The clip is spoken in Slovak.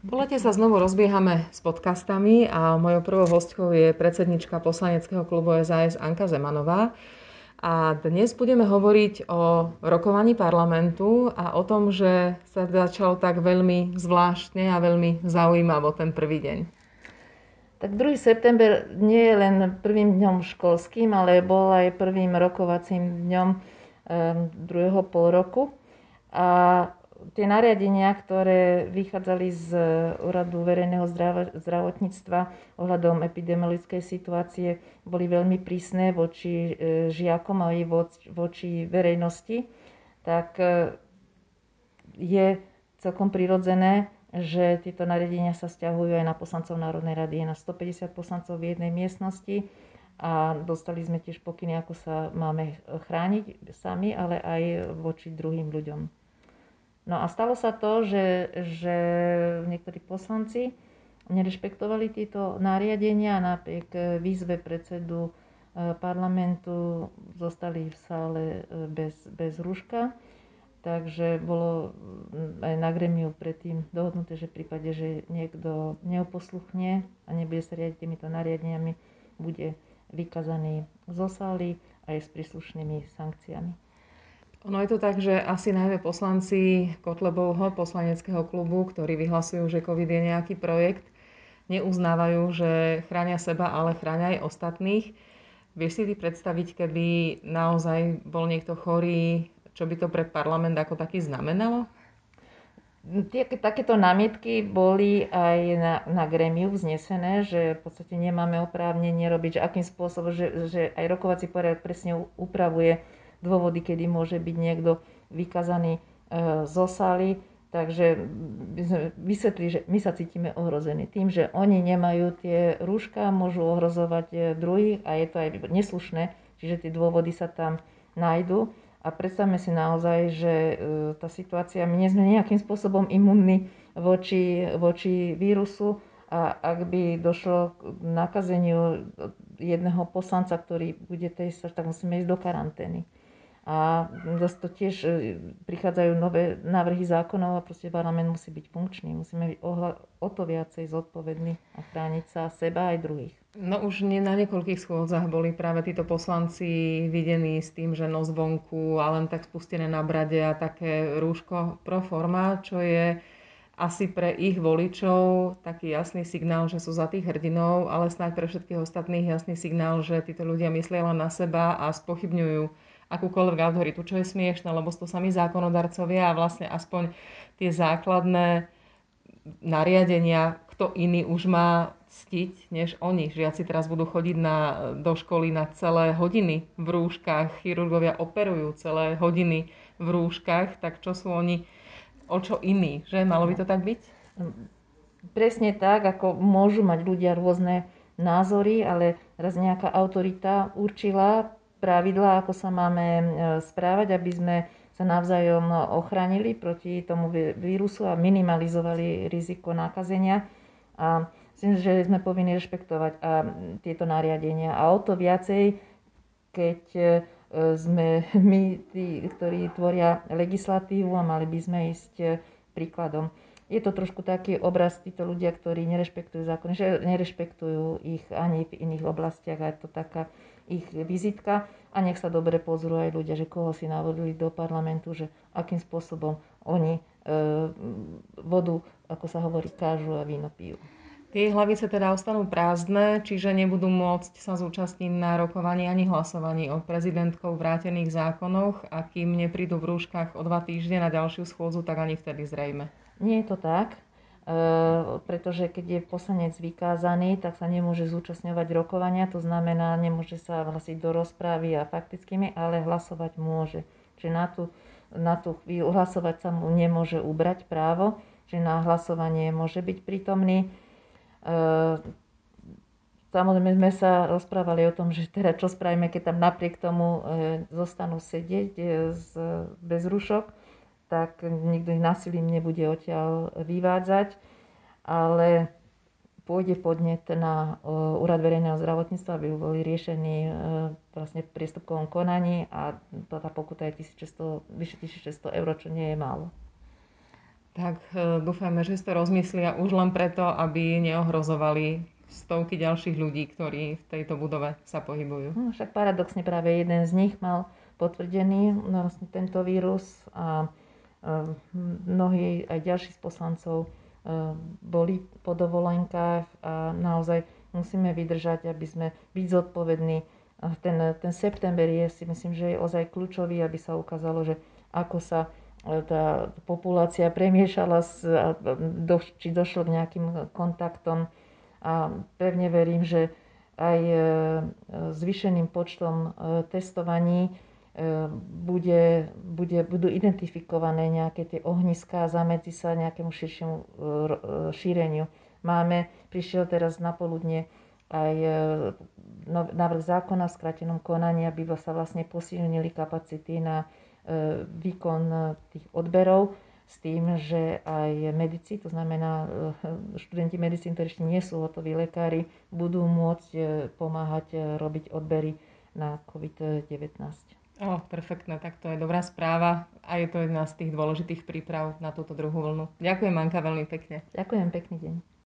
Po lete sa znovu rozbiehame s podcastami a mojou prvou hostkou je predsednička poslaneckého klubu SAS Anka Zemanová. A dnes budeme hovoriť o rokovaní parlamentu a o tom, že sa začal tak veľmi zvláštne a veľmi zaujímavo ten prvý deň. Tak 2. september nie je len prvým dňom školským, ale bol aj prvým rokovacím dňom um, druhého pol roku. A tie nariadenia, ktoré vychádzali z Úradu verejného zdravotníctva ohľadom epidemiologickej situácie, boli veľmi prísne voči e, žiakom a aj voči verejnosti, tak e, je celkom prirodzené, že tieto nariadenia sa stiahujú aj na poslancov Národnej rady. Je na 150 poslancov v jednej miestnosti a dostali sme tiež pokyny, ako sa máme chrániť sami, ale aj voči druhým ľuďom. No a stalo sa to, že, že niektorí poslanci nerešpektovali tieto nariadenia a napriek výzve predsedu e, parlamentu zostali v sále e, bez, bez rúška. Takže bolo mm, aj na gremiu predtým dohodnuté, že v prípade, že niekto neoposluchne a nebude sa riadiť týmito nariadeniami, bude vykazaný zo sály aj s príslušnými sankciami. Ono je to tak, že asi najmä poslanci Kotlebovho poslaneckého klubu, ktorí vyhlasujú, že COVID je nejaký projekt, neuznávajú, že chránia seba, ale chránia aj ostatných. Vieš si ty predstaviť, keby naozaj bol niekto chorý, čo by to pre parlament ako taký znamenalo? Takéto námietky boli aj na, na gremiu vznesené, že v podstate nemáme oprávnenie robiť, že akým spôsobom, že, že aj rokovací poriadok presne upravuje dôvody, kedy môže byť niekto vykazaný e, zo sály. Takže by sme vysvetli, že my sa cítime ohrození. Tým, že oni nemajú tie rúška, môžu ohrozovať e, druhých a je to aj neslušné, čiže tie dôvody sa tam nájdú. A predstavme si naozaj, že e, tá situácia, my nie sme nejakým spôsobom imunní voči, voči vírusu a ak by došlo k nakazeniu jedného poslanca, ktorý bude testovať, tak musíme ísť do karantény. A zase to tiež e, prichádzajú nové návrhy zákonov a proste parlament musí byť funkčný. Musíme byť ohľa, o to viacej zodpovední a chrániť sa seba aj druhých. No už nie na niekoľkých schôdzach boli práve títo poslanci videní s tým, že nos vonku a len tak spustené na brade a také rúško pro forma, čo je asi pre ich voličov taký jasný signál, že sú za tých hrdinov, ale snáď pre všetkých ostatných jasný signál, že títo ľudia myslia len na seba a spochybňujú akúkoľvek autoritu, čo je smiešne, lebo sú to sami zákonodarcovia a vlastne aspoň tie základné nariadenia, kto iný už má ctiť, než oni. Žiaci teraz budú chodiť na, do školy na celé hodiny v rúškach, chirurgovia operujú celé hodiny v rúškach, tak čo sú oni, o čo iní, že? Malo by to tak byť? Presne tak, ako môžu mať ľudia rôzne názory, ale raz nejaká autorita určila pravidlá, ako sa máme e, správať, aby sme sa navzájom ochránili proti tomu vírusu a minimalizovali riziko nakazenia. A myslím, že sme povinni rešpektovať a tieto nariadenia. A o to viacej, keď e, sme my, tí, ktorí tvoria legislatívu a mali by sme ísť e, príkladom. Je to trošku taký obraz títo ľudia, ktorí nerešpektujú zákony, že nerešpektujú ich ani v iných oblastiach a je to taká ich vizitka a nech sa dobre pozrú aj ľudia, že koho si navodili do parlamentu, že akým spôsobom oni e, vodu, ako sa hovorí, kážu a víno pijú. Tie hlavice teda ostanú prázdne, čiže nebudú môcť sa zúčastniť na rokovaní ani hlasovaní o prezidentkou vrátených zákonoch a kým neprídu v rúškach o dva týždne na ďalšiu schôdzu, tak ani vtedy zrejme. Nie je to tak. E, pretože keď je poslanec vykázaný, tak sa nemôže zúčastňovať rokovania, to znamená, nemôže sa hlasiť do rozprávy a faktickými, ale hlasovať môže. Čiže na tú, na tú chvíľu hlasovať sa mu nemôže ubrať právo, že na hlasovanie môže byť prítomný. E, samozrejme sme sa rozprávali o tom, že teda čo spravíme, keď tam napriek tomu e, zostanú sedieť bez rušok tak nikto ich násilím nebude odtiaľ vyvádzať, ale pôjde podnet na Úrad verejného zdravotníctva, aby boli riešení e, vlastne v priestupkovom konaní a tá pokuta je 1600, vyše 1600 eur, čo nie je málo. Tak e, dúfajme, že si to rozmyslia už len preto, aby neohrozovali stovky ďalších ľudí, ktorí v tejto budove sa pohybujú. No, však paradoxne práve jeden z nich mal potvrdený no, vlastne tento vírus a mnohí aj ďalší z poslancov boli po dovolenkách a naozaj musíme vydržať, aby sme byť zodpovední. Ten, ten september je si myslím, že je ozaj kľúčový, aby sa ukázalo, že ako sa e, tá populácia premiešala, s, do, či došlo k nejakým kontaktom. A pevne verím, že aj e, zvýšeným počtom e, testovaní bude, bude, budú identifikované nejaké tie ohniská zamedzi sa nejakému širšiemu šíreniu. Máme, prišiel teraz na poludne aj e, návrh zákona v skratenom konaní, aby sa vlastne posilnili kapacity na e, výkon e, tých odberov s tým, že aj medici, to znamená študenti medicín, ktorí ešte nie sú hotoví lekári, budú môcť pomáhať robiť odbery na COVID-19. Oh, perfektné, tak to je dobrá správa a je to jedna z tých dôležitých príprav na túto druhú vlnu. Ďakujem, Manka, veľmi pekne. Ďakujem, pekný deň.